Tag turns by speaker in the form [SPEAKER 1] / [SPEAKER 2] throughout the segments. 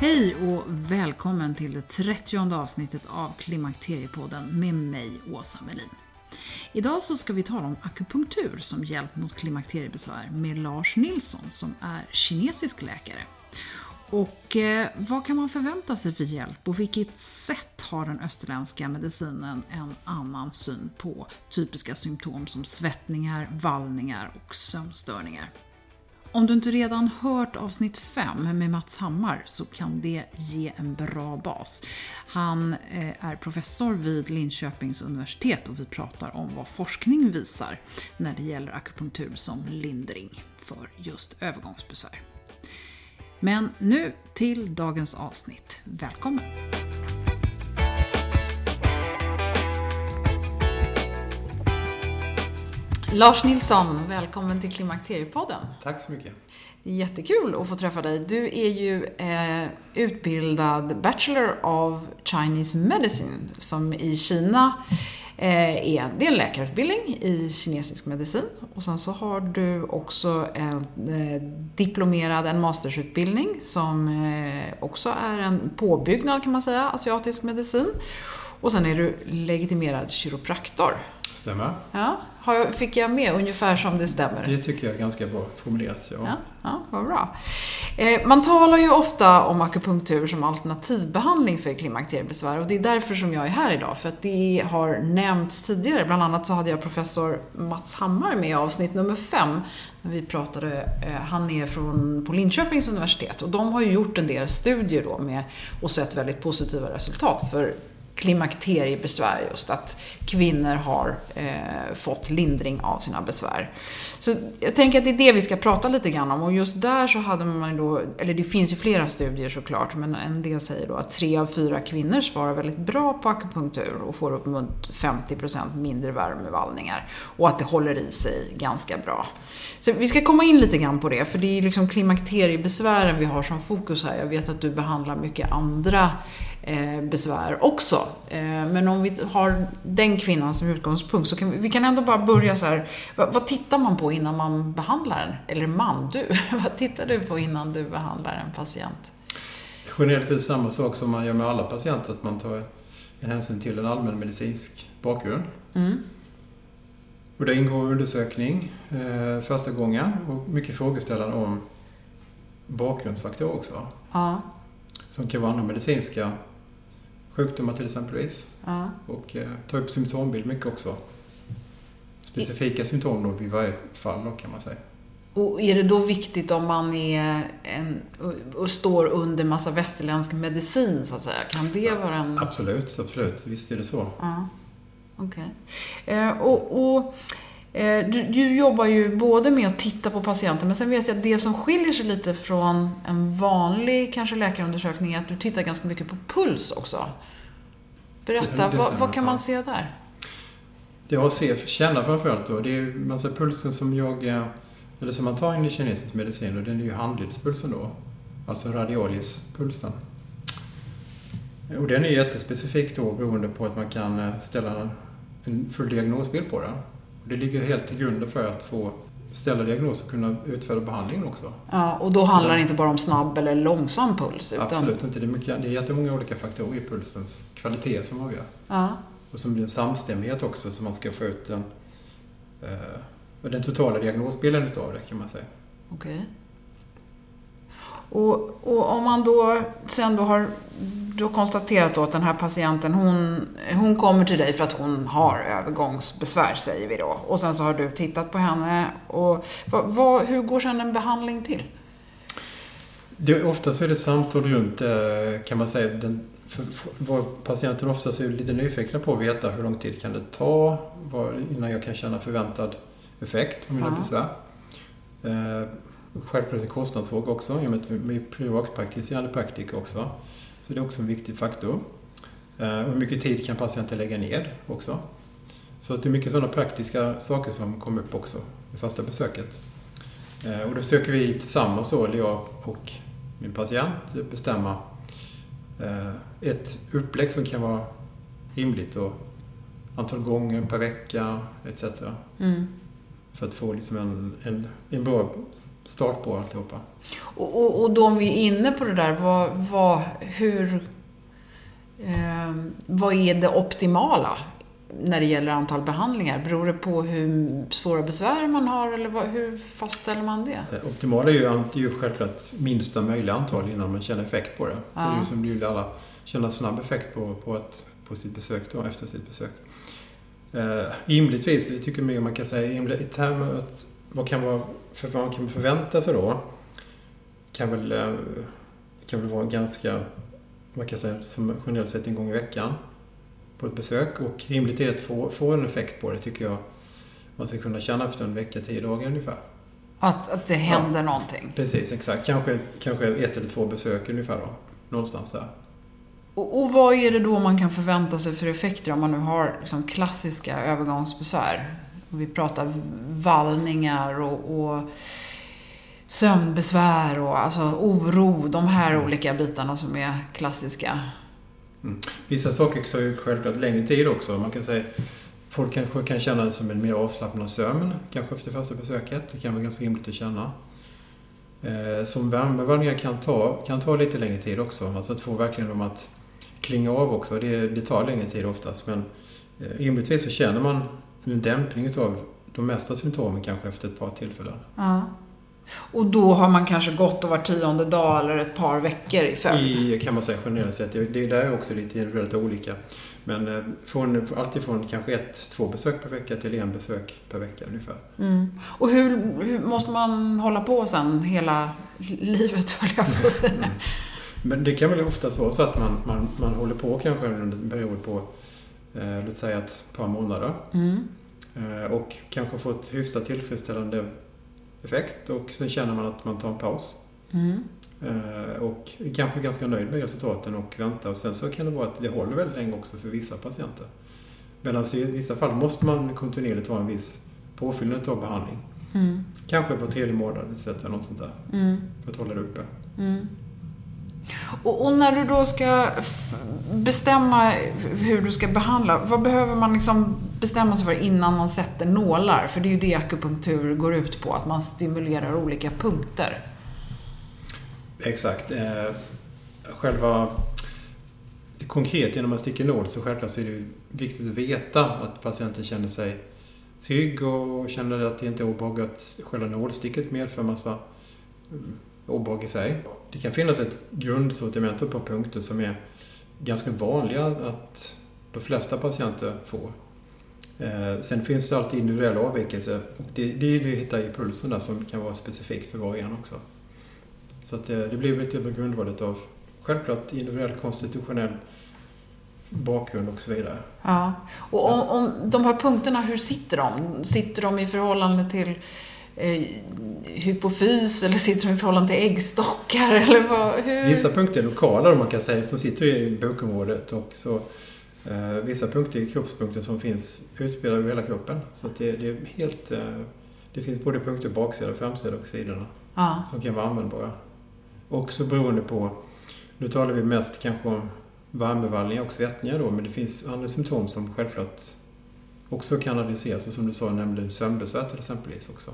[SPEAKER 1] Hej och välkommen till det 30 avsnittet av Klimakteriepodden med mig, Åsa Melin. Idag så ska vi tala om akupunktur som hjälp mot klimakteriebesvär med Lars Nilsson som är kinesisk läkare. Och eh, vad kan man förvänta sig för hjälp och vilket sätt har den österländska medicinen en annan syn på typiska symptom som svettningar, vallningar och sömnstörningar? Om du inte redan hört avsnitt 5 med Mats Hammar så kan det ge en bra bas. Han eh, är professor vid Linköpings universitet och vi pratar om vad forskning visar när det gäller akupunktur som lindring för just övergångsbesvär. Men nu till dagens avsnitt. Välkommen! Lars Nilsson, välkommen till Klimakteriepodden.
[SPEAKER 2] Tack så mycket.
[SPEAKER 1] Det är jättekul att få träffa dig. Du är ju eh, utbildad Bachelor of Chinese Medicine som i Kina eh, är, det är en läkarutbildning i kinesisk medicin. Och sen så har du också en eh, diplomerad, en mastersutbildning som eh, också är en påbyggnad kan man säga, asiatisk medicin. Och sen är du legitimerad kiropraktor.
[SPEAKER 2] Stämmer.
[SPEAKER 1] Ja, har fick jag med ungefär som det stämmer?
[SPEAKER 2] Det tycker jag är ganska bra formulerat. Ja.
[SPEAKER 1] Ja, ja vad bra. Eh, man talar ju ofta om akupunktur som alternativbehandling för klimakteriebesvär och det är därför som jag är här idag, för att det har nämnts tidigare. Bland annat så hade jag professor Mats Hammar med i avsnitt nummer fem när vi pratade, eh, han är från, på Linköpings universitet och de har ju gjort en del studier då med, och sett väldigt positiva resultat för klimakteriebesvär just, att kvinnor har eh, fått lindring av sina besvär. Så jag tänker att det är det vi ska prata lite grann om och just där så hade man då, eller det finns ju flera studier såklart, men en del säger då att tre av fyra kvinnor svarar väldigt bra på akupunktur och får upp mot 50% mindre värmevallningar och att det håller i sig ganska bra. Så vi ska komma in lite grann på det, för det är liksom klimakteriebesvären vi har som fokus här. Jag vet att du behandlar mycket andra besvär också. Eh, men om vi har den kvinnan som utgångspunkt så kan vi, vi kan ändå bara börja så här. Vad, vad, tittar man på innan man behandlar en? Eller man, du. vad tittar du på innan du behandlar en patient?
[SPEAKER 2] Generellt är det samma sak som man gör med alla patienter, att man tar en hänsyn till en allmänmedicinsk bakgrund.
[SPEAKER 1] Mm.
[SPEAKER 2] Och det ingår undersökning eh, första gången och mycket frågeställande om bakgrundsfaktorer också.
[SPEAKER 1] Ja.
[SPEAKER 2] Som kan vara andra medicinska sjukdomar till exempelvis.
[SPEAKER 1] Ja.
[SPEAKER 2] Och eh, ta upp symptombild mycket också. Specifika symptom då vid varje fall då kan man säga.
[SPEAKER 1] Och är det då viktigt om man är en, och står under massa västerländsk medicin så att säga? Kan det vara en...
[SPEAKER 2] Absolut, absolut. Visst är det så.
[SPEAKER 1] Ja. Okej. Okay. Eh, och, och du, du, jobbar ju både med att titta på patienter, men sen vet jag att det som skiljer sig lite från en vanlig kanske läkarundersökning är att du tittar ganska mycket på puls också. Berätta, vad, vad, kan man se där?
[SPEAKER 2] Ja, se, känna framförallt då. Det är alltså pulsen som jag, eh, eller som man tar in i kinesisk medicin, och den är ju handledspulsen då. Alltså radialispulsen. Och den är jättespecifik då beroende på att man kan eh, ställa en full diagnosbild på den. Det ligger helt till grunden för att få ställa diagnos och kunna utföra behandlingen också.
[SPEAKER 1] Ja, och då handlar det inte bara om snabb eller långsam puls?
[SPEAKER 2] Utan... Absolut inte. Det är, mycket, det är jättemånga olika faktorer i pulsens kvalitet som avgör.
[SPEAKER 1] Ja.
[SPEAKER 2] Och som blir en samstämmighet också så man ska få ut den, eh, den totala diagnosbilden utav det kan man säga.
[SPEAKER 1] Okej. Okay. Och, och, om man då sen då har har konstaterat då att den här patienten, hon, hon kommer till dig för att hon har övergångsbesvär, säger vi då. Och sen så har du tittat på henne. Och vad, vad, hur går sen en behandling till?
[SPEAKER 2] Det, oftast är det samtal runt, eh, kan man säga, den, för, för, patienten oftast är lite nyfikna på att veta hur lång tid kan det ta var, innan jag kan känna förväntad effekt av mina ja. besvär. Eh, självklart en kostnadsfråga också, i och med att vi är privatpraktiserande praktiker också. Så det är också en viktig faktor. Eh, hur mycket tid kan patienten lägga ned också? Så det är mycket sådana praktiska saker som kommer upp också i första besöket. Eh, och då försöker vi tillsammans då, eller jag och min patient, bestämma eh, ett upplägg som kan vara rimligt och antal gånger per vecka etc.
[SPEAKER 1] Mm.
[SPEAKER 2] För att få liksom en, en, en bra start på alltihopa.
[SPEAKER 1] Och, och, och då om vi är inne på det där, vad, vad, hur, eh, vad är det optimala när det gäller antal behandlingar? Beror det på hur svåra besvär man har eller vad, hur fastställer man det?
[SPEAKER 2] det optimala är ju, är ju självklart minsta möjliga antal innan man känner effekt på det. Ja. Så det är ju som vill alla känna snabb effekt på, på, ett, på sitt besök då, efter sitt besök. Eh, rimligtvis, jag tycker man kan säga i termer att vad kan, vara, för vad man kan förvänta sig då kan väl, eh, kan väl vara ganska, man kan säga som generellt sett en gång i veckan på ett besök. Och rimligt är att få, få en effekt på det tycker jag man ska kunna känna efter en vecka, tio dagar ungefär.
[SPEAKER 1] Att, att det händer ja, någonting?
[SPEAKER 2] Precis, exakt. Kanske, kanske ett eller två besök ungefär då. Någonstans där.
[SPEAKER 1] Och, och vad är det då man kan förvänta sig för effekter om man nu har liksom klassiska övergångsbesvär? Vi pratar vallningar och, och sömnbesvär och alltså oro. De här mm. olika bitarna som är klassiska.
[SPEAKER 2] Mm. Vissa saker tar ju självklart längre tid också. Man kan säga Folk kanske kan känna det som en mer avslappnad sömn, kanske efter första besöket. Det kan vara ganska rimligt att känna. Eh, som värmevallningar kan ta, kan ta lite längre tid också. Alltså att få verkligen dem att klinga av också. Det, det tar längre tid oftast. Men eh, rimligtvis så känner man en dämpning av de mesta symptomen kanske efter ett par tillfällen.
[SPEAKER 1] Ja. Och då har man kanske gått och var tionde dag eller ett par veckor i följd?
[SPEAKER 2] I, kan man säga generellt sett. Det är där också lite individuellt olika. Men eh, från, alltifrån kanske ett, två besök per vecka till en besök per vecka ungefär.
[SPEAKER 1] Mm. Och hur, hur, måste man hålla på sen hela livet, höll jag på att säga? Mm.
[SPEAKER 2] Men det kan väl oftast vara så att man, man, man håller på kanske under en period på eh, låt säga ett par månader.
[SPEAKER 1] Mm.
[SPEAKER 2] Eh, och kanske fått hyfsat tillfredsställande effekt och sen känner man att man tar en paus.
[SPEAKER 1] Mm.
[SPEAKER 2] Eh, och är kanske ganska nöjd med resultaten och väntar. Och sen så kan det vara att det håller väldigt länge också för vissa patienter. Medan i vissa fall måste man kontinuerligt ha en viss påfyllnad av behandling.
[SPEAKER 1] Mm.
[SPEAKER 2] Kanske på tredje månad eller något sånt där.
[SPEAKER 1] Mm.
[SPEAKER 2] För att hålla det uppe.
[SPEAKER 1] Mm. Och, och, när du då ska bestämma hur du ska behandla, vad behöver man liksom bestämma sig för innan man sätter nålar? För det är ju det akupunktur går ut på, att man stimulerar olika punkter.
[SPEAKER 2] Exakt. Eh, själva konkret genom att sticka nål så självklart så är det viktigt att veta att patienten känner sig trygg och känner att det inte är obehag att själva nålsticket medför massa mm, obehag i sig. Det kan finnas ett grundsortiment på punkter som är ganska vanliga att de flesta patienter får. Eh, sen finns det alltid individuella avvikelser och det, det är det vi hittar i pulsen där som kan vara specifikt för var och en också. Så att det, det blir lite typ på grundvalet av självklart individuell konstitutionell bakgrund och så vidare.
[SPEAKER 1] Ja. Och om, om de här punkterna, hur sitter de? Sitter de i förhållande till eh, hypofys eller sitter de i förhållande till äggstockar? Eller vad, hur?
[SPEAKER 2] Vissa punkter är lokala, man kan säga, som sitter i bokområdet och så Eh, vissa punkter i kroppspunkter som finns utspridda över hela kroppen. Så det, det är helt... Eh, det finns både punkter baksida, framsida och sidorna
[SPEAKER 1] Ja.
[SPEAKER 2] som kan vara användbara. Också beroende på... Nu talar vi mest kanske om värmevallningar och svettningar då, men det finns andra symptom som självklart också kan analyseras. Och som du sa, nämnde sömnbesvär till exempelvis också.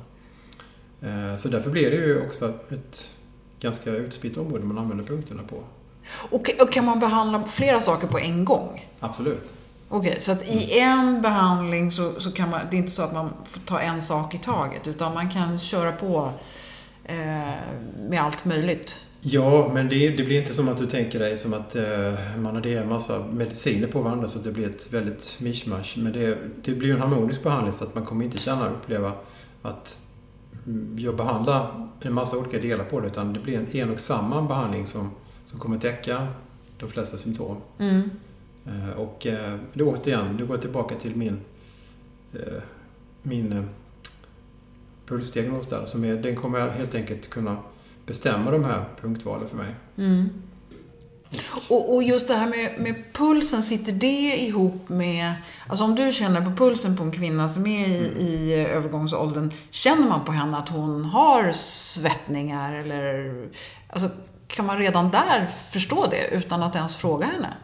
[SPEAKER 2] Eh, Så därför blir det ju också ett ganska utspritt område man använder punkterna på.
[SPEAKER 1] Och, och kan man behandla flera saker på en gång?
[SPEAKER 2] Absolut.
[SPEAKER 1] Okej, så att i en behandling så, så kan man, det är inte så att man får ta en sak i taget, utan man kan köra på eh, med allt möjligt.
[SPEAKER 2] Ja, men det, det blir inte som att du tänker dig som att eh, man adderar en massa mediciner på varandra så att det blir ett väldigt mischmasch. Men det, det blir en harmonisk behandling så att man kommer inte känna och uppleva att mm, jag behandlar en massa olika delar på det utan det blir en, en och samma behandling som, som kommer täcka de flesta symptom.
[SPEAKER 1] Mm.
[SPEAKER 2] Eh, och eh, det återigen, det går tillbaka till min, eh, min pulsdiagnos där. Som är, den kommer helt enkelt kunna bestämma de här punktvalen för mig.
[SPEAKER 1] Mm. Och, och just det här med, med pulsen, sitter det ihop med... Alltså om du känner på pulsen på en kvinna som är i, i övergångsåldern, känner man på henne att hon har svettningar eller... Alltså, kan man redan där förstå det utan att ens fråga henne?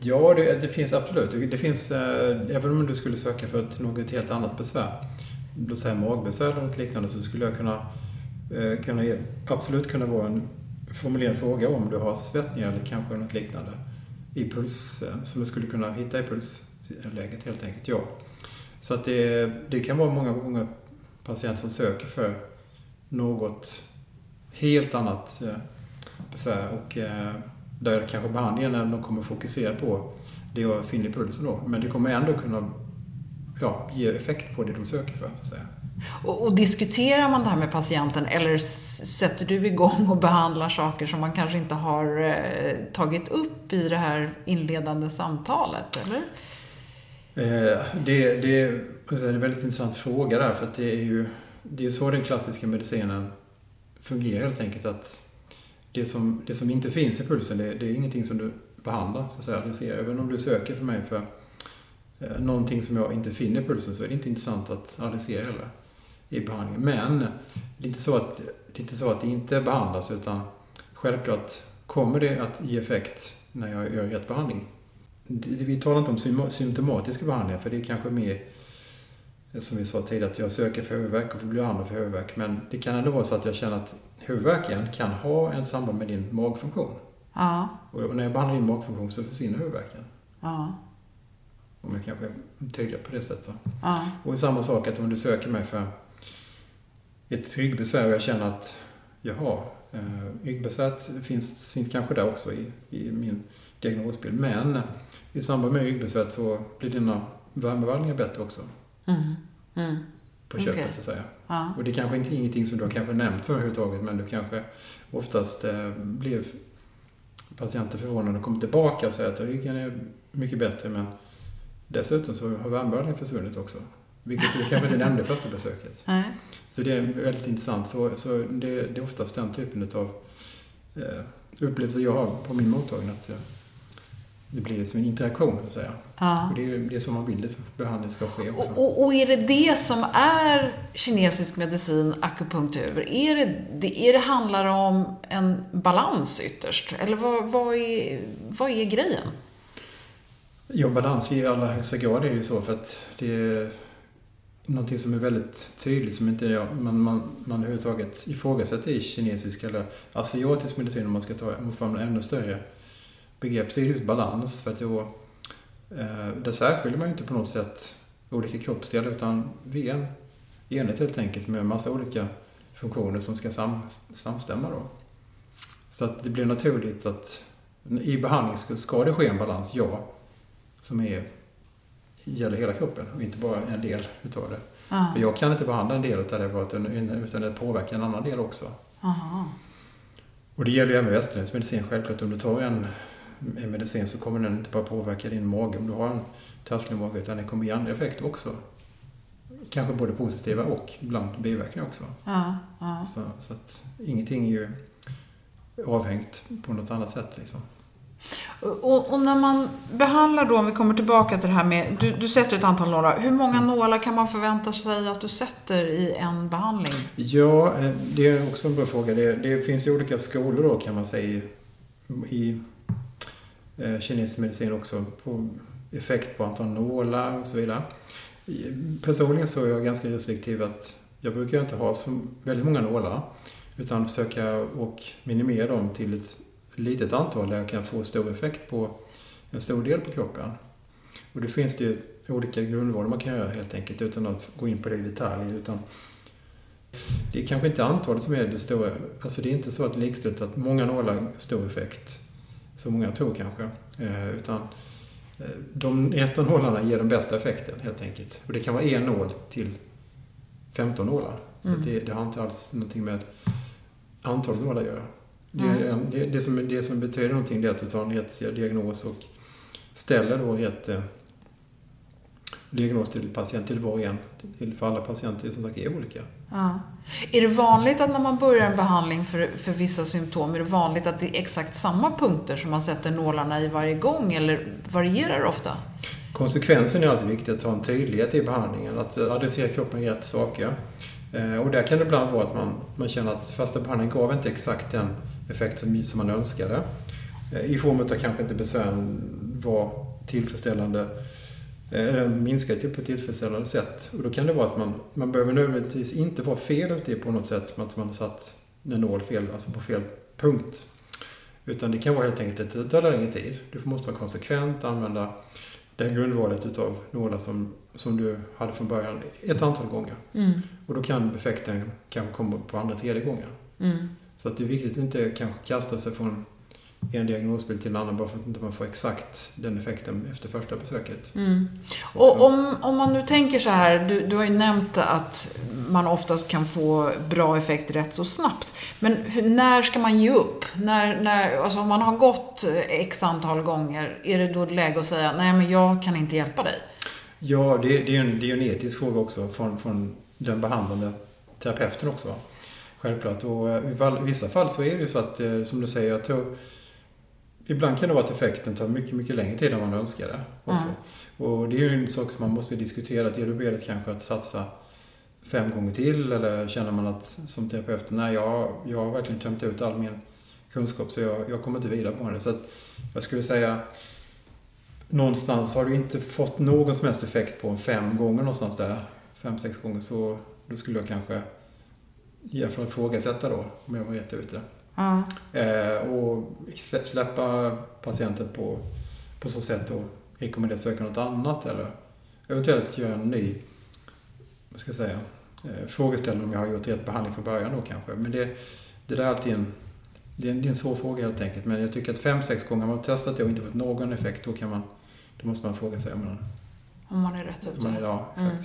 [SPEAKER 2] Ja, det, det finns absolut. Det, finns, eh, även om du skulle söka för ett, något helt annat besvär, låt säga magbesvär eller något liknande, så skulle jag kunna, eh, kunna absolut kunna vara en formulera en fråga om du har svettningar eller kanske något liknande i puls, eh, som du skulle kunna hitta i pulsläget helt enkelt, ja. Så att det, det kan vara många, många patienter som söker för något helt annat eh, besvär och eh, där kanske behandlingen de kommer fokusera på det jag finner i pulsen då. Men det kommer ändå kunna ja, ge effekt på det de söker för, så att säga.
[SPEAKER 1] Och, och diskuterar man det här med patienten eller sätter du igång och behandlar saker som man kanske inte har eh, tagit upp i det här inledande samtalet, eller?
[SPEAKER 2] Eh, det, det, är en väldigt intressant fråga där, för att det är ju det är så den klassiska medicinen fungerar helt enkelt. att det som, det som inte finns i pulsen, det, det är ingenting som du behandlar, så att säga. Det ser, även om du söker för mig för eh, någonting som jag inte finner i pulsen så är det inte intressant att adressera heller i behandlingen. Men det är inte så att det, inte, så att det inte behandlas, utan självklart kommer det att ge effekt när jag gör rätt behandling. Vi talar inte om symptomatiska behandlingar, för det är kanske mer som vi sa tidigare, att jag söker för huvudvärk och får bli behandlad för huvudvärk. Men det kan ändå vara så att jag känner att huvudvärken kan ha en samband med din magfunktion.
[SPEAKER 1] Ja,
[SPEAKER 2] Och när jag behandlar din magfunktion så försvinner huvudvärken.
[SPEAKER 1] ja,
[SPEAKER 2] Om jag kanske är tydlig på det sättet.
[SPEAKER 1] ja.
[SPEAKER 2] Och samma sak att om du söker mig för ett ryggbesvär och jag känner att jaha, eh, ryggbesväret finns, finns kanske där också i, i min diagnosbild. Men i samband med ryggbesväret så blir dina värmevallningar bättre också.
[SPEAKER 1] Mm. Mm.
[SPEAKER 2] På köpet
[SPEAKER 1] Okej.
[SPEAKER 2] så att säga.
[SPEAKER 1] Ja.
[SPEAKER 2] Och det är kanske inte ingenting som du har kanske nämnt för överhuvudtaget men du kanske oftast eh, blev patienter förvånade och kommer tillbaka och säger att ryggen är mycket bättre men dessutom så har värmevallningen försvunnit också. Vilket du kanske inte nämnde första besöket.
[SPEAKER 1] Nej.
[SPEAKER 2] Så det är väldigt intressant. Så, så det, det är oftast den typen av eh, upplevelser jag har på min mottagning. Att eh, det blir som en interaktion, så att säga.
[SPEAKER 1] Ja.
[SPEAKER 2] Och det är det är så man vill att behandling ska ske också.
[SPEAKER 1] Och, och, och är det det som är kinesisk medicin, akupunktur? Är det, det, är det handlar om en balans ytterst? Eller vad, vad, är, vad är grejen?
[SPEAKER 2] Ja, balans i allra högsta grad är det ju så för att det är någonting som är väldigt tydligt som inte jag, man, man, man överhuvudtaget ifrågasätter i kinesisk eller asiatisk medicin om man ska ta fram ännu större begrepp så är det just balans för att då eh, där särskiljer man ju inte på något sätt olika kroppsdelar utan vi är en enhet helt enkelt med massa olika funktioner som ska sam, samstämma då. Så att det blir naturligt att i behandling ska, ska det ske en balans, ja som är, gäller hela kroppen och inte bara en del utav det.
[SPEAKER 1] Ja.
[SPEAKER 2] För jag kan inte behandla en del utav det utan, det påverkar en annan del också.
[SPEAKER 1] Aha.
[SPEAKER 2] Och det gäller ju även västerländsk medicin självklart. Om du tar en, en medicin så kommer den inte bara påverka din mage om du har en trasslig mage utan det kommer ge andra effekter också. Kanske både positiva och ibland biverkningar också.
[SPEAKER 1] Ja, ja.
[SPEAKER 2] Så, så att ingenting är ju avhängt på något annat sätt liksom.
[SPEAKER 1] Och, och, när man behandlar då, om vi kommer tillbaka till det här med, du, du sätter ett antal nålar. Hur många mm. nålar kan man förvänta sig att du sätter i en behandling?
[SPEAKER 2] Ja, eh, det är också en bra fråga. Det, det finns ju olika skolor då kan man säga i, i eh, kinesisk medicin också. På effekt på antal nålar och så vidare. Personligen så är jag ganska restriktiv att jag brukar inte ha så väldigt många nålar. Utan försöka och minimera dem till ett litet antal där jag kan få stor effekt på en stor del på kroppen. Och det finns det olika grundvård man kan göra helt enkelt utan att gå in på det i detalj. Utan det är kanske inte antalet som är det stora. Alltså det är inte så att likställt att många nålar stor effekt. Som många tror kanske. Eh, utan eh, de etanålarna ger den bästa effekten helt enkelt. Och det kan vara en nål till 15 nålar. Så mm. det, det, har inte alls någonting med antalet nålar att göra. Det, mm. det, det, som, det som betyder någonting är att du tar en diagnos och ställer då eh, diagnos till patient till var och en. För alla patienter som sagt är olika.
[SPEAKER 1] Ja. Är det vanligt att när man börjar en behandling för, för vissa symptom, är det vanligt att det är exakt samma punkter som man sätter nålarna i varje gång eller varierar det ofta?
[SPEAKER 2] Konsekvensen är alltid viktigt att ha en tydlighet i behandlingen, att adressera kroppen rätt saker. Eh, och där kan det ibland vara att man, man känner att första behandlingen gav inte exakt den effekt som, som man önskade. Eh, I form av kanske inte besvären var tillfredsställande eh, eller minskade på ett tillfredsställande sätt. Och då kan det vara att man, man behöver nödvändigtvis inte vara fel ute på något sätt att man har satt en nål fel, alltså på fel punkt. Utan det kan vara helt enkelt att det tar längre tid. Du måste vara konsekvent, använda det här grundvalet utav nålar som, som du hade från början ett antal gånger. Mm. Och då kan effekten kanske komma på andra, tredje gången. Mm. Så att det är viktigt att inte kanske kasta sig från en diagnosbild till en annan bara för att inte man får exakt den effekten efter första besöket. Mm.
[SPEAKER 1] Och om, om man nu tänker så här, du, du har ju nämnt att man oftast kan få bra effekt rätt så snabbt. Men hur, när ska man ge upp? När, när, alltså om man har gått x antal gånger, är det då läge att säga nej men jag kan inte hjälpa dig?
[SPEAKER 2] Ja, det, det är ju en, det är en etisk fråga också från, från den behandlande terapeuten också. Självklart. Och eh, i vissa fall så är det ju så att, eh, som du säger, jag tror Ibland kan det vara att effekten tar mycket, mycket längre tid än man önskade också. Mm. Och det är ju en sak som man måste diskutera. Att är du beredd kanske att satsa fem gånger till? Eller känner man att som terapeut, nej jag, jag har verkligen tömt ut all min kunskap så jag, jag kommer inte vidare på det. Så att jag skulle säga någonstans har du inte fått någon som helst effekt på en fem gånger någonstans där, fem, sex gånger, så då skulle jag kanske i alla fall ifrågasätta då om jag var rätt ute. Mm. Eh, och släppa patienten på, på så sätt och rekommendera söka något annat eller eventuellt göra en ny, vad ska jag säga, eh, frågeställning om jag har gjort rätt behandling från början då kanske. Men det, det där är alltid en, det är en, det är en svår fråga helt enkelt. Men jag tycker att fem, sex gånger har man testat det och inte fått någon effekt, då kan man, då måste man fråga sig om man,
[SPEAKER 1] om man är rätt ute.
[SPEAKER 2] Ja, exakt. Mm.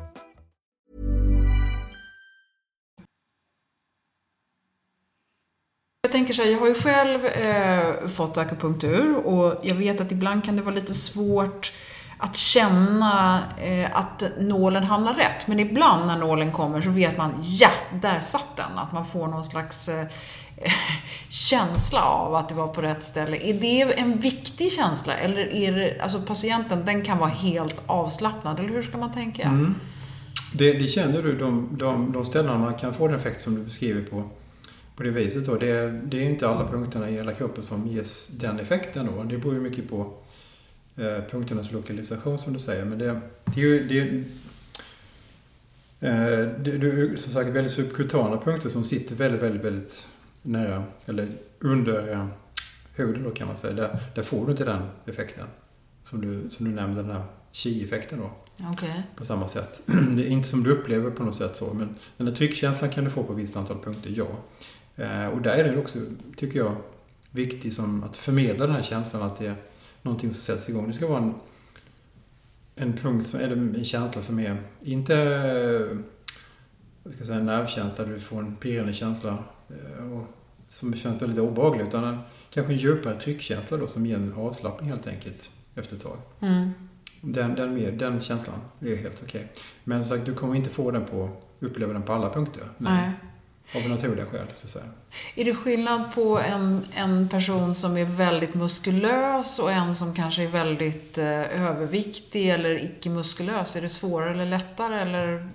[SPEAKER 1] Jag tänker så här, jag har ju själv eh, fått akupunktur och jag vet att ibland kan det vara lite svårt att känna eh, att nålen hamnar rätt. Men ibland när nålen kommer så vet man, ja, där satt den. Att man får någon slags eh, känsla av att det var på rätt ställe. Är det en viktig känsla? Eller är det, alltså patienten, den kan vara helt avslappnad? Eller hur ska man tänka?
[SPEAKER 2] Mm. Det, det, känner du, de, de, de ställena man kan få den effekt som du beskriver på, på det viset då. Det, det är inte alla punkterna i hela kroppen som ges den effekten då. Det beror ju mycket på eh, punkternas lokalisation som du säger. Men det, det är ju... Det, eh, det, det är som sagt väldigt subkutana punkter som sitter väldigt, väldigt, väldigt nära, eller under eh, huden då kan man säga. Där, där får du inte den effekten. Som du, som du nämnde, den här chi-effekten då.
[SPEAKER 1] Okay.
[SPEAKER 2] På samma sätt. Det är inte som du upplever på något sätt så, men den här tryckkänslan kan du få på ett visst antal punkter, ja. Eh, och där är den också, tycker jag, viktig som att förmedla den här känslan att det är någonting som sätts igång. Det ska vara en, en punkt, som, eller en känsla som är inte jag ska säga, en nervkänsla där du får en pirrande känsla eh, och som känns väldigt obehaglig, utan en, kanske en djupare tryckkänsla då som ger en avslappning helt enkelt efter ett tag.
[SPEAKER 1] Mm.
[SPEAKER 2] Den, den, den känslan är helt okej. Okay. Men som sagt, du kommer inte få den på, uppleva den på alla punkter.
[SPEAKER 1] Nej.
[SPEAKER 2] Av naturliga skäl, så att säga.
[SPEAKER 1] Är det skillnad på en, en person som är väldigt muskulös och en som kanske är väldigt eh, överviktig eller icke-muskulös? Är det svårare eller lättare, eller?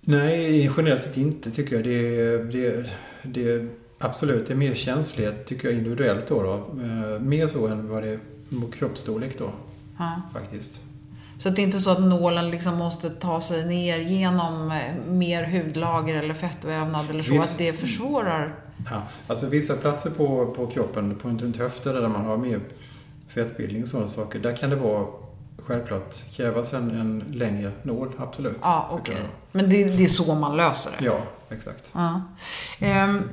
[SPEAKER 2] Nej, generellt sett inte, tycker jag. Det, det, det, absolut, det är mer känslighet, tycker jag, individuellt då. då. Eh, mer så än vad det är kroppsstorlek då,
[SPEAKER 1] Ja.
[SPEAKER 2] faktiskt.
[SPEAKER 1] Så det är inte så att nålen liksom måste ta sig ner genom eh, mer hudlager eller fettvävnad eller så,
[SPEAKER 2] Visst.
[SPEAKER 1] att det försvårar?
[SPEAKER 2] Ja, alltså vissa platser på, på kroppen, på runt höften där man har mer fettbildning och sådana saker, där kan det vara självklart krävas en, en längre nål, absolut.
[SPEAKER 1] Ja, okej.
[SPEAKER 2] kan
[SPEAKER 1] Men det, det är så man löser det?
[SPEAKER 2] Ja, exakt.
[SPEAKER 1] Ja. Ehm,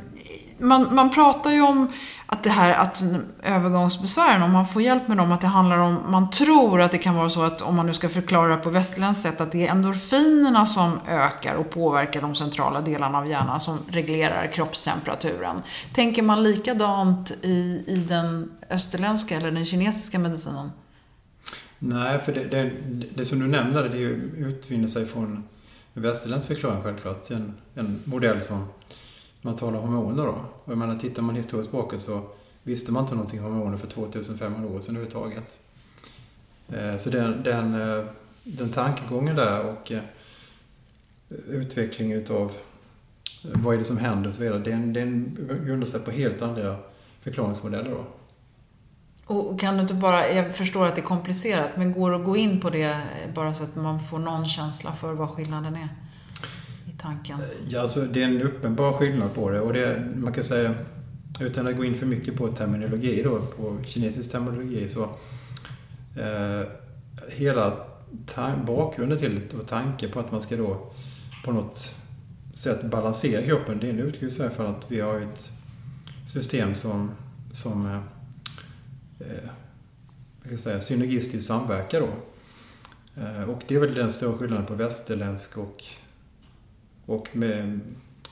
[SPEAKER 1] man, man pratar ju om att det här att övergångsbesvären, om man får hjälp med dem, att det handlar om, man tror att det kan vara så att om man nu ska förklara på västerländskt sätt, att det är endorfinerna som ökar och påverkar de centrala delarna av hjärnan som reglerar kroppstemperaturen. Tänker man likadant i, i den österländska eller den kinesiska medicinen?
[SPEAKER 2] Nej, för det, det, det som du nämnde, det utvinner sig från en västerländsk förklaring självklart. En, en modell som man talar hormoner då. Och jag menar, tittar man historiskt bakåt så visste man inte någonting om hormoner för 2500 år sedan överhuvudtaget. Eh, så den, den, eh, den tankegången där och eh, utveckling utav vad är det som händer och så vidare, den, den grundar sig på helt andra förklaringsmodeller då.
[SPEAKER 1] Och kan du inte bara, jag förstår att det är komplicerat, men går det att gå in på det bara så att man får någon känsla för vad skillnaden är tanken?
[SPEAKER 2] Ja, alltså det är en uppenbar skillnad på det och det, man kan säga, utan att gå in för mycket på terminologi då, på kinesisk terminologi så eh, hela bakgrunden till det och tanken på att man ska då på något sätt balansera kroppen, det utgår sig för att vi har ett system som, som eh, eh jag säga, synergistiskt samverkar då. Eh, och det är väl den stora skillnaden på västerländsk och och med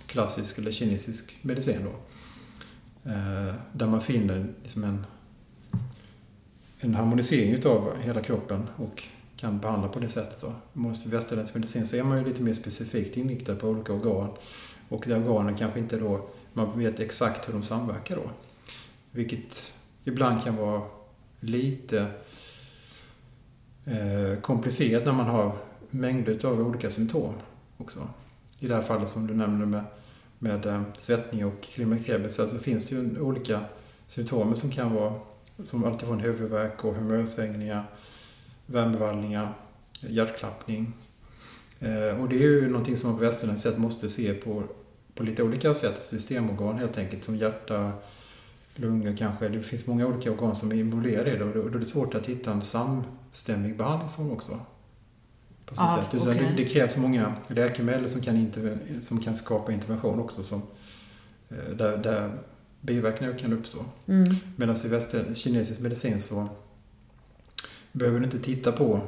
[SPEAKER 2] klassisk eller kinesisk medicin då. Eh, där man finner liksom en, en harmonisering utav hela kroppen och kan behandla på det sättet. Då. Måste västerländsk medicin så är man ju lite mer specifikt inriktad på olika organ. Och de organen kanske inte då, man vet exakt hur de samverkar då. Vilket ibland kan vara lite eh, komplicerat när man har mängder av olika symptom också. I det här fallet som du nämnde med, med eh, svettning och klimakteriebesvär så finns det ju olika symptom som kan vara som alltifrån huvudvärk och humörsvängningar, värmevallningar, hjärtklappning. Eh, och det är ju någonting som man på västerländskt sätt måste se på, på lite olika sätt, systemorgan helt enkelt, som hjärta, lungor kanske. Det finns många olika organ som är involverade i det och då är det svårt att hitta en samstämmig behandlingsform också. På så ah, sätt. Okay. Det, det, krävs många läkemedel som kan, som kan skapa intervention också som, eh, där, där biverkningar kan uppstå. Mm. Medan i väster, kinesisk medicin så behöver du inte titta på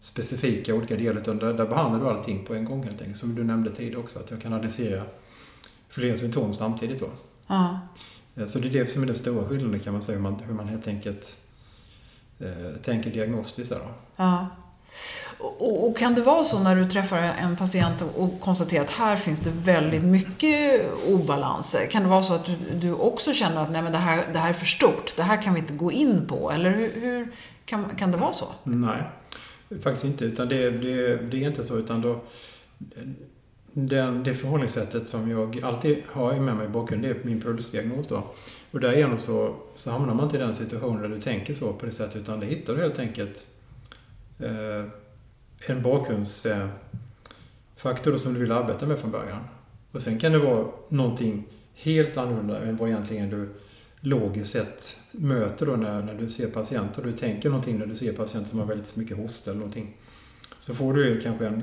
[SPEAKER 2] specifika olika delar utan där, där behandlar du allting på en gång helt enkelt. Som du nämnde tidigare också, att jag kan adressera flera symptom samtidigt då. Ja. Eh, så det är det som är den stora skillnaden kan man säga, hur man, hur man helt enkelt eh, tänker diagnostiskt där då.
[SPEAKER 1] Ja. Och, och, kan det vara så när du träffar en patient och konstaterar att här finns det väldigt mycket obalanser? Kan det vara så att du, du också känner att nej, men det, här, det här är för stort, det här kan vi inte gå in på? Eller hur, hur kan, kan det vara så?
[SPEAKER 2] Nej, faktiskt inte. Utan det, det, det är inte så. utan då den, det förhållningssättet som jag alltid har med mig i bakgrunden, det är min pulsdiagnos då. Och därigenom så, så hamnar man inte i den situationen där du tänker så på det sättet, utan det hittar du helt enkelt eh, en bakgrundsfaktor som du vill arbeta med från början. Och sen kan det vara någonting helt annorlunda än vad egentligen du logiskt sett möter då när, när du ser patienter. Du tänker någonting när du ser patienter som har väldigt mycket hosta eller någonting. Så får du kanske en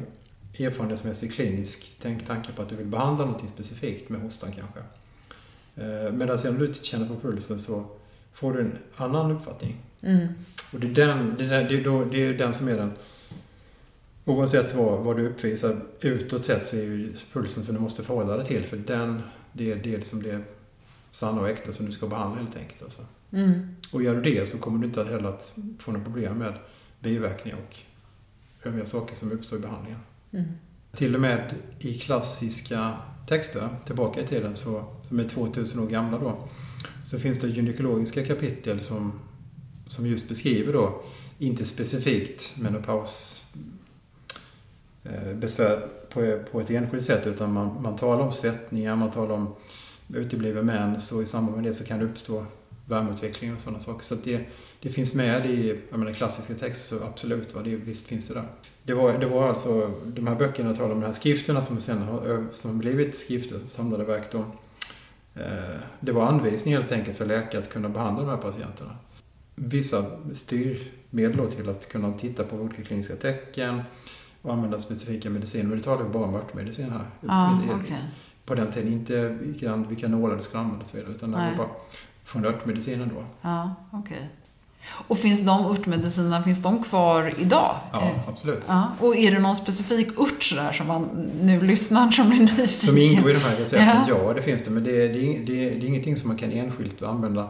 [SPEAKER 2] erfarenhetsmässig klinisk tänk, tanke på att du vill behandla någonting specifikt med hostan kanske. Eh, medan sen du inte känner på pulsen så får du en annan uppfattning. Mm. Och det är, den, det, är, det, är då, det är den som är den Oavsett vad, vad du uppvisar utåt sett så är ju pulsen som du måste förhålla dig till. För den, det är det som blir sanna och äkta som du ska behandla helt enkelt. Alltså. Mm. Och gör du det så kommer du inte heller att få några problem med biverkningar och övriga saker som uppstår i behandlingen. Mm. Till och med i klassiska texter, tillbaka i tiden, så, som är 2000 år gamla då, så finns det gynekologiska kapitel som, som just beskriver då, inte specifikt menopaus Eh, besvär på, på ett enskilt sätt utan man, man talar om svettningar, man talar om utebliven mens och i samband med det så kan det uppstå värmeutveckling och sådana saker. Så det, det finns med i jag menar, klassiska texter, så absolut, va, det, visst finns det där. Det var, det var alltså, de här böckerna talar om de här skrifterna som sen har som blivit skrifter, samlade verk. Då, eh, det var anvisningar helt enkelt för läkare att kunna behandla de här patienterna. Vissa styrmedel till att kunna titta på olika kliniska tecken och använda specifika mediciner. Men det talar vi bara om örtmedicin här.
[SPEAKER 1] Ah, okay.
[SPEAKER 2] På den tiden, inte vilka, vilka nålar du skulle använda och så vidare, utan det var bara från örtmedicinen då.
[SPEAKER 1] Ja. Okay. Och finns de örtmedicinerna, finns de kvar idag?
[SPEAKER 2] Ja, absolut.
[SPEAKER 1] Ja. Och är det någon specifik ört sådär som man nu lyssnar som blir nyfiken?
[SPEAKER 2] Som ingår i de här recepten? Ja, ja det finns det. Men det är, det, det, det är ingenting som man kan enskilt använda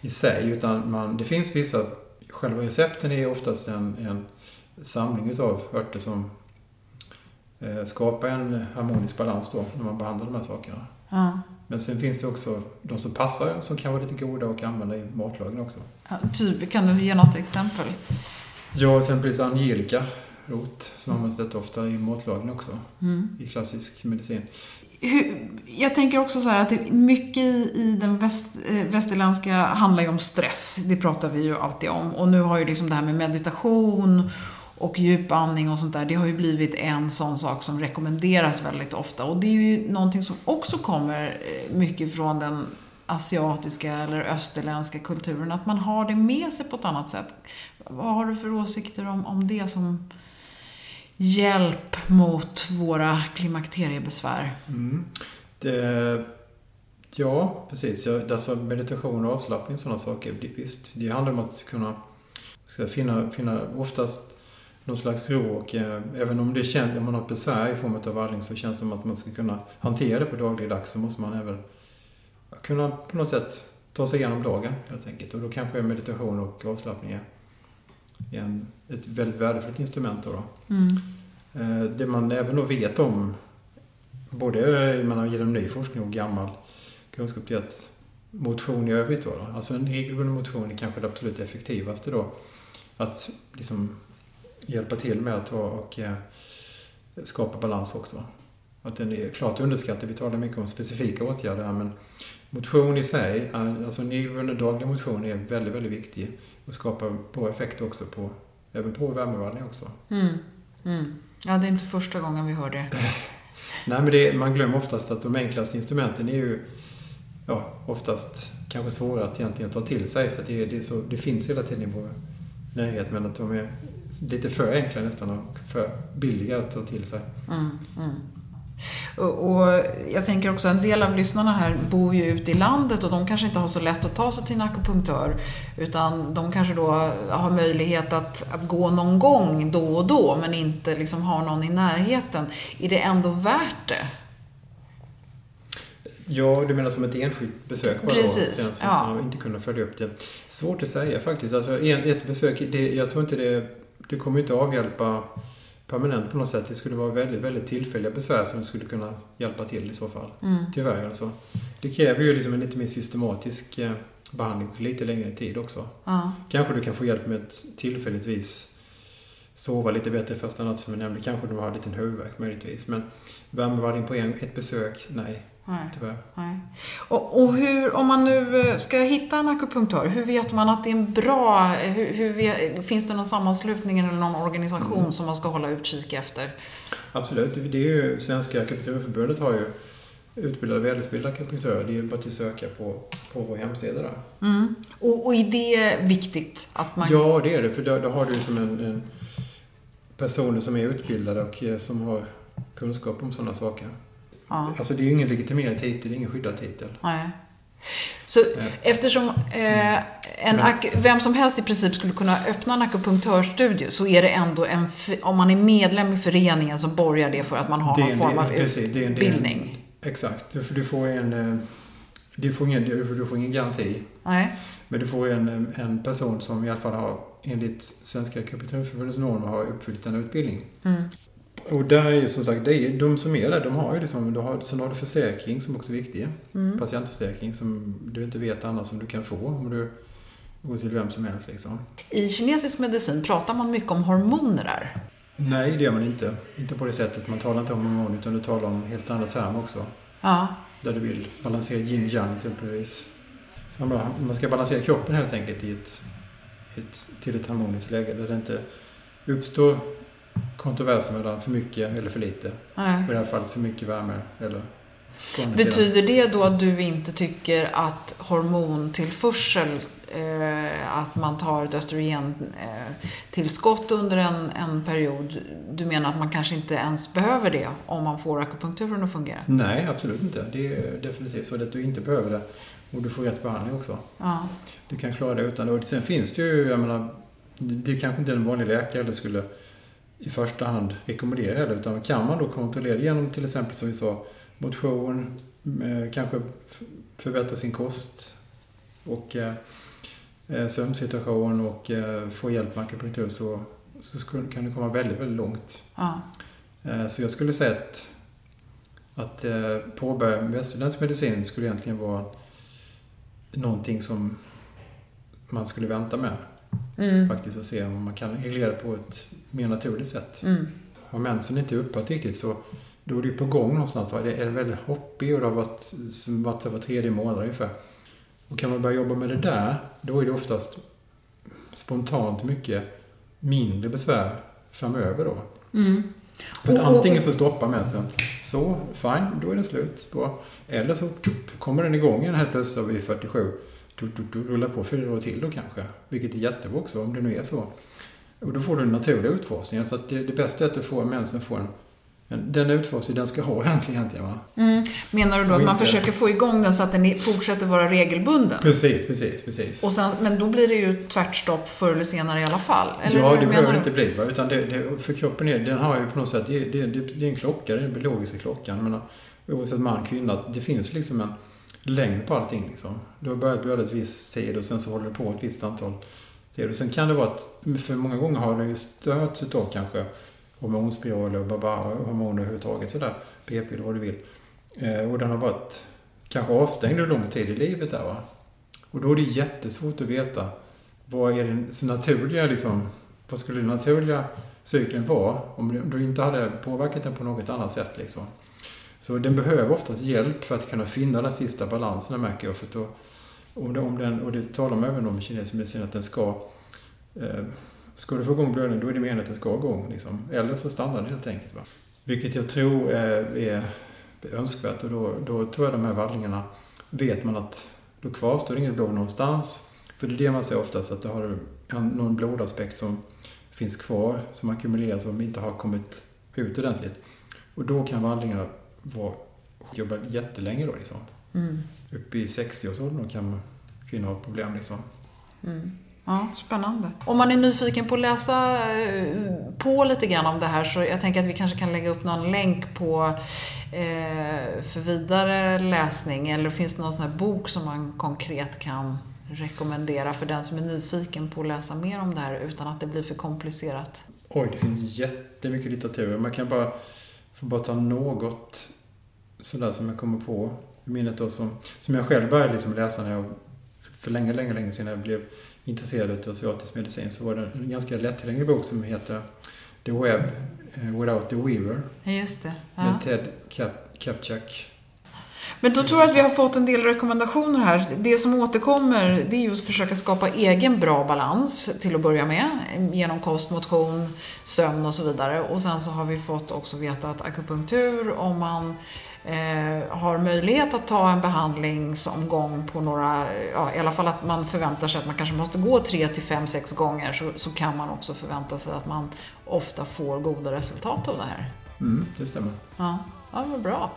[SPEAKER 2] i sig. Utan man, det finns vissa, själva recepten är oftast en, en samling utav örter som eh, skapar en harmonisk balans då när man behandlar de här sakerna. Ja. Men sen finns det också de som passar som kan vara lite goda och använda i matlagning också.
[SPEAKER 1] Ja, typ, kan du ge något exempel?
[SPEAKER 2] Ja, exempelvis Angelica rot som används rätt ofta i matlagning också. Mm. I klassisk medicin.
[SPEAKER 1] Jag tänker också så här att mycket i den väst, eh, västerländska handlar ju om stress. Det pratar vi ju alltid om. Och nu har ju liksom det här med meditation och djupandning och sånt där, det har ju blivit en sån sak som rekommenderas väldigt ofta. Och det är ju någonting som också kommer eh, mycket från den asiatiska eller österländska kulturen, att man har det med sig på ett annat sätt. Vad har du för åsikter om, om det som hjälp mot våra klimakteriebesvär? Mm.
[SPEAKER 2] Det, ja, precis. Ja, alltså meditation och avslappning och sådana saker, visst. Det handlar om att kunna ska finna, finna oftast någon slags ro och eh, även om det känns, om man har besvär i form av vallning så känns det som att man ska kunna hantera det på dagligdags så måste man även kunna på något sätt ta sig igenom dagen helt enkelt. Och då kanske meditation och avslappning är en, ett väldigt värdefullt instrument. Då, då. Eh, Det man även då vet om, både man har genom ny forskning och gammal kunskap, är att motion i övrigt då, då alltså en regelbunden motion är kanske det absolut effektivaste då. Att liksom hjälpa till med att och eh, skapa balans också. Att den är klart underskattad. Vi talar mycket om specifika åtgärder här men motion i sig, är- alltså en regelbunden daglig motion är väldigt, väldigt viktig och skapar bra effekt också på, även på värmevallning också.
[SPEAKER 1] Mm. Mm. Ja, det är inte första gången vi hör det.
[SPEAKER 2] Nej, men det, man glömmer oftast att de enklaste instrumenten är ju ja, oftast kanske svåra att egentligen ta till sig för att det, det, är så, det finns hela tiden i vår närhet men att de är lite för enkla nästan och för billiga att ta till sig.
[SPEAKER 1] Mm, mm. Och, jag tänker också, en del av lyssnarna här bor ju ute i landet och de kanske inte har så lätt att ta sig till en akupunktör. Utan de kanske då har möjlighet att, att gå någon gång då och då men inte liksom har någon i närheten. Är det ändå värt det?
[SPEAKER 2] Ja, du menar som ett enskilt besök bara
[SPEAKER 1] Precis,
[SPEAKER 2] då? Sen
[SPEAKER 1] ja.
[SPEAKER 2] inte kunna följa upp det. Svårt att säga faktiskt. Alltså, ett besök, det, jag tror inte det, det kommer inte avhjälpa permanent på något sätt. Det skulle vara väldigt, väldigt tillfälliga besvär som skulle kunna hjälpa till i så fall.
[SPEAKER 1] Mm.
[SPEAKER 2] Tyvärr alltså. Det kräver ju liksom en lite mer systematisk eh, behandling på lite längre tid också.
[SPEAKER 1] Ja.
[SPEAKER 2] Kanske du kan få hjälp med att tillfälligtvis sova lite bättre första natt som jag nämnde. Kanske du har en liten huvudvärk möjligtvis. Men värmevallning på en, ett besök, nej,
[SPEAKER 1] Nej.
[SPEAKER 2] tyvärr.
[SPEAKER 1] Nej. Och, och hur, om man nu eh, ska hitta en akupunktör, hur vet man att det är en bra... Hur, hur vet, finns det någon sammanslutning eller någon organisation
[SPEAKER 2] Mm.
[SPEAKER 1] som man ska hålla utkik efter?
[SPEAKER 2] Absolut. Det är ju, Svenska akupunkturförbundet har ju utbildade, välutbildade akupunktörer. Det är ju bara att söka på, på vår hemsida där.
[SPEAKER 1] Mm. Och, och är det viktigt att man...
[SPEAKER 2] Ja, det är det. För då, då har du som en, en personer som är utbildade och eh, som har kunskap om sådana saker.
[SPEAKER 1] Ja.
[SPEAKER 2] Alltså det är ju ingen legitimerad titel, det är ingen skyddad titel.
[SPEAKER 1] Nej. Så eftersom eh, en ak- vem som helst i princip skulle kunna öppna en akupunktörstudio så är det ändå en... Om man är medlem i föreningen så borgar det för att man har någon
[SPEAKER 2] en-
[SPEAKER 1] form av utbildning.
[SPEAKER 2] Exakt. Du, för du får en... eh, Du får ingen, du får ingen garanti.
[SPEAKER 1] Nej.
[SPEAKER 2] Men du får en, en person som i alla fall har, enligt Svenska akupunkturförbundets normer, har uppfyllt en utbildning.
[SPEAKER 1] Mm.
[SPEAKER 2] Och där är ju som sagt, det är, de som är där, de har ju liksom, du har, sen har du försäkring som också är viktig.
[SPEAKER 1] Mm.
[SPEAKER 2] Patientförsäkring som du inte vet annars som du kan få om du går till vem som helst liksom.
[SPEAKER 1] I kinesisk medicin pratar man mycket om hormoner där.
[SPEAKER 2] Nej, det gör man inte. Inte på det sättet. Man talar inte om hormoner utan du talar om helt andra termer också.
[SPEAKER 1] Ja.
[SPEAKER 2] Där du vill balansera yin-yang exempelvis. Man ska balansera kroppen helt enkelt i ett, ett, till ett harmoniskt läge där det inte uppstår kontroverser mellan för mycket eller för lite.
[SPEAKER 1] Nej.
[SPEAKER 2] I det här fallet för mycket värme eller.
[SPEAKER 1] Betyder det då att du inte tycker att hormontillförsel, eh, att man tar ett östrogentillskott eh, under en, en period, du menar att man kanske inte ens behöver det om man får akupunkturen att fungera?
[SPEAKER 2] Nej, absolut inte. Det är definitivt så att du inte behöver det. Och du får rätt behandling också.
[SPEAKER 1] Ja.
[SPEAKER 2] Du kan klara det utan det. Och sen finns det ju, jag menar, det det kanske inte en vanlig läkare eller skulle i första hand rekommendera heller. Utan kan man då kontrollera genom till exempel som vi sa, motion, eh, kanske förbättra sin kost och eh, eh, sömnsituation och eh, få hjälp med akupunktur så, så skulle, kan det komma väldigt, väldigt långt.
[SPEAKER 1] Ja.
[SPEAKER 2] Eh, Så jag skulle säga att, att eh, påbörja västerländsk medicin skulle egentligen vara någonting som man skulle vänta med
[SPEAKER 1] Mm.
[SPEAKER 2] faktiskt och se om man kan reglera på ett mer naturligt sätt.
[SPEAKER 1] Mm.
[SPEAKER 2] Har mensen inte upphört riktigt så då är det på gång någonstans. Då. Det är väldigt hoppig och det har varit, varit över tredje månad ungefär. Och kan man börja jobba med det där, då är det oftast spontant mycket mindre besvär framöver då.
[SPEAKER 1] Mm.
[SPEAKER 2] För att antingen så stoppar mensen. Så, fine, då är det slut. Bra. Eller så tjup, kommer den igång igen helt plötsligt vid 47. Rullar på fyra år till då kanske. Vilket är jättebra också om det nu är så. Och då får du en naturlig utfasning. Så det, det bästa är att du får mensen får en, en den utfasning den ska ha egentligen. egentligen va?
[SPEAKER 1] Mm. Menar du då att man försöker få igång den så att den fortsätter vara regelbunden?
[SPEAKER 2] Precis, precis, precis.
[SPEAKER 1] Och sen, men då blir det ju tvärtstopp förr eller senare i alla fall? Eller
[SPEAKER 2] ja, det
[SPEAKER 1] menar
[SPEAKER 2] behöver det inte bli. Va? Utan det, det, för kroppen är, den har ju på något sätt, det, det, det, är en klocka, den biologiska klockan. Men oavsett man, kvinna, det finns liksom en längd på allting. Liksom. Du har börjat blöda ett visst tid och sen så håller du på ett visst antal tider. Och sen kan det vara att, för många gånger har det ju stöts utav kanske hormonspiraler och hormoner överhuvudtaget sådär, p-piller vad du vill. Eh, och den har varit kanske avstängd under lång tid i livet där va. Och då är det jättesvårt att veta vad är den naturliga liksom, vad skulle den naturliga cykeln vara om du inte hade påverkat den på något annat sätt liksom. Så den behöver oftast hjälp för att kunna finna den sista balansen märker jag. För då, om, det, om den, och det talar man även om i kinesisk medicin att den ska eh, Ska du få igång blödningen då är det meningen att den ska igång. Liksom. Eller så stannar den helt enkelt. Va? Vilket jag tror är, är önskvärt och då, då tror jag de här vallningarna vet man att då kvarstår inget blod någonstans. För det är det man ser oftast, att det har någon blodaspekt som finns kvar, som ackumuleras och som inte har kommit ut ordentligt. Och då kan vallningarna vara, jobba jättelänge då liksom. Mm. Upp i 60-årsåldern kan kvinnor ha problem liksom.
[SPEAKER 1] Mm. Ja, spännande. Om man är nyfiken på att läsa eh, på lite grann om det här så jag tänker att vi kanske kan lägga upp någon länk på eh, för vidare läsning eller finns det någon sån här bok som man konkret kan rekommendera för den som är nyfiken på att läsa mer om det här utan att det blir för komplicerat?
[SPEAKER 2] Oj, det finns jättemycket litteratur. Man kan bara, få bara ta något sådär som jag kommer på i minnet då som, som jag själv började liksom läsa när jag för länge, länge, länge sedan jag blev intresserad av asiatisk medicin så var det en ganska lättillgänglig bok som heter The Web eh, Without the Weaver.
[SPEAKER 1] Just det.
[SPEAKER 2] Ja. Med Ted Kap Kapchak.
[SPEAKER 1] Men då tror jag att vi har fått en del rekommendationer här. Det som återkommer det är just att försöka skapa egen bra balans till att börja med. Genom kost, motion, sömn och så vidare. Och sen så har vi fått också veta att akupunktur, om man eh, har möjlighet att ta en behandlingsomgång på några, ja, i alla fall att man förväntar sig att man kanske måste gå tre till fem, sex gånger så, så kan man också förvänta sig att man ofta får goda resultat av det här.
[SPEAKER 2] Mm, det stämmer.
[SPEAKER 1] Ja, ja vad bra.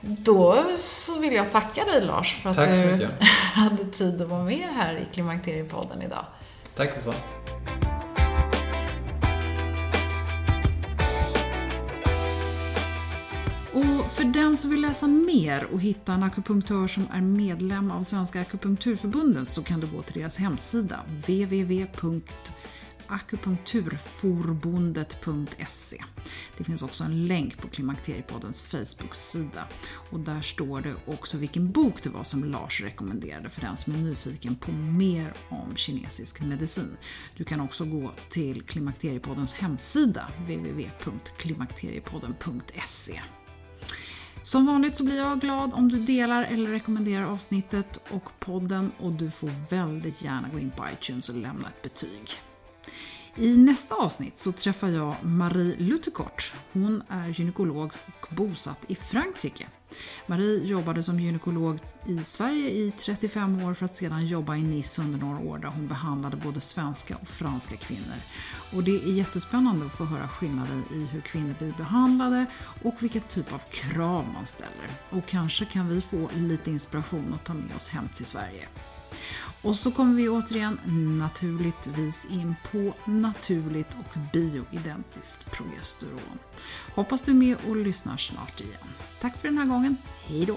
[SPEAKER 1] Då så vill jag tacka dig Lars för att du hade tid att vara med här i Klimakteriepodden idag.
[SPEAKER 2] Tack så
[SPEAKER 1] Och för den som vill läsa mer och hitta en akupunktör som är medlem av Svenska akupunkturförbundet så kan du gå till deras hemsida www.akupunkturforbundet.se Det finns också en länk på Klimakteriepoddens Facebook-sida. Och där står det också vilken bok det var som Lars rekommenderade för den som är nyfiken på mer om kinesisk medicin. Du kan också gå till Klimakteriepoddens hemsida www.klimakteriepodden.se som vanligt så blir jag glad om du delar eller rekommenderar avsnittet och podden och du får väldigt gärna gå in på iTunes och lämna ett betyg. I nästa avsnitt så träffar jag Marie Luttekort. Hon är gynekolog och bosatt i Frankrike. Marie jobbade som gynekolog i Sverige i 35 år för att sedan jobba i Nice under några år där hon behandlade både svenska och franska kvinnor. Och det är jättespännande att få höra skillnaden i hur kvinnor blir behandlade och vilken typ av krav man ställer. Och kanske kan vi få lite inspiration att ta med oss hem till Sverige. Och så kommer vi återigen naturligtvis in på naturligt och bioidentiskt progesteron. Hoppas du är med och lyssnar snart igen. Tack för den här gången, hejdå!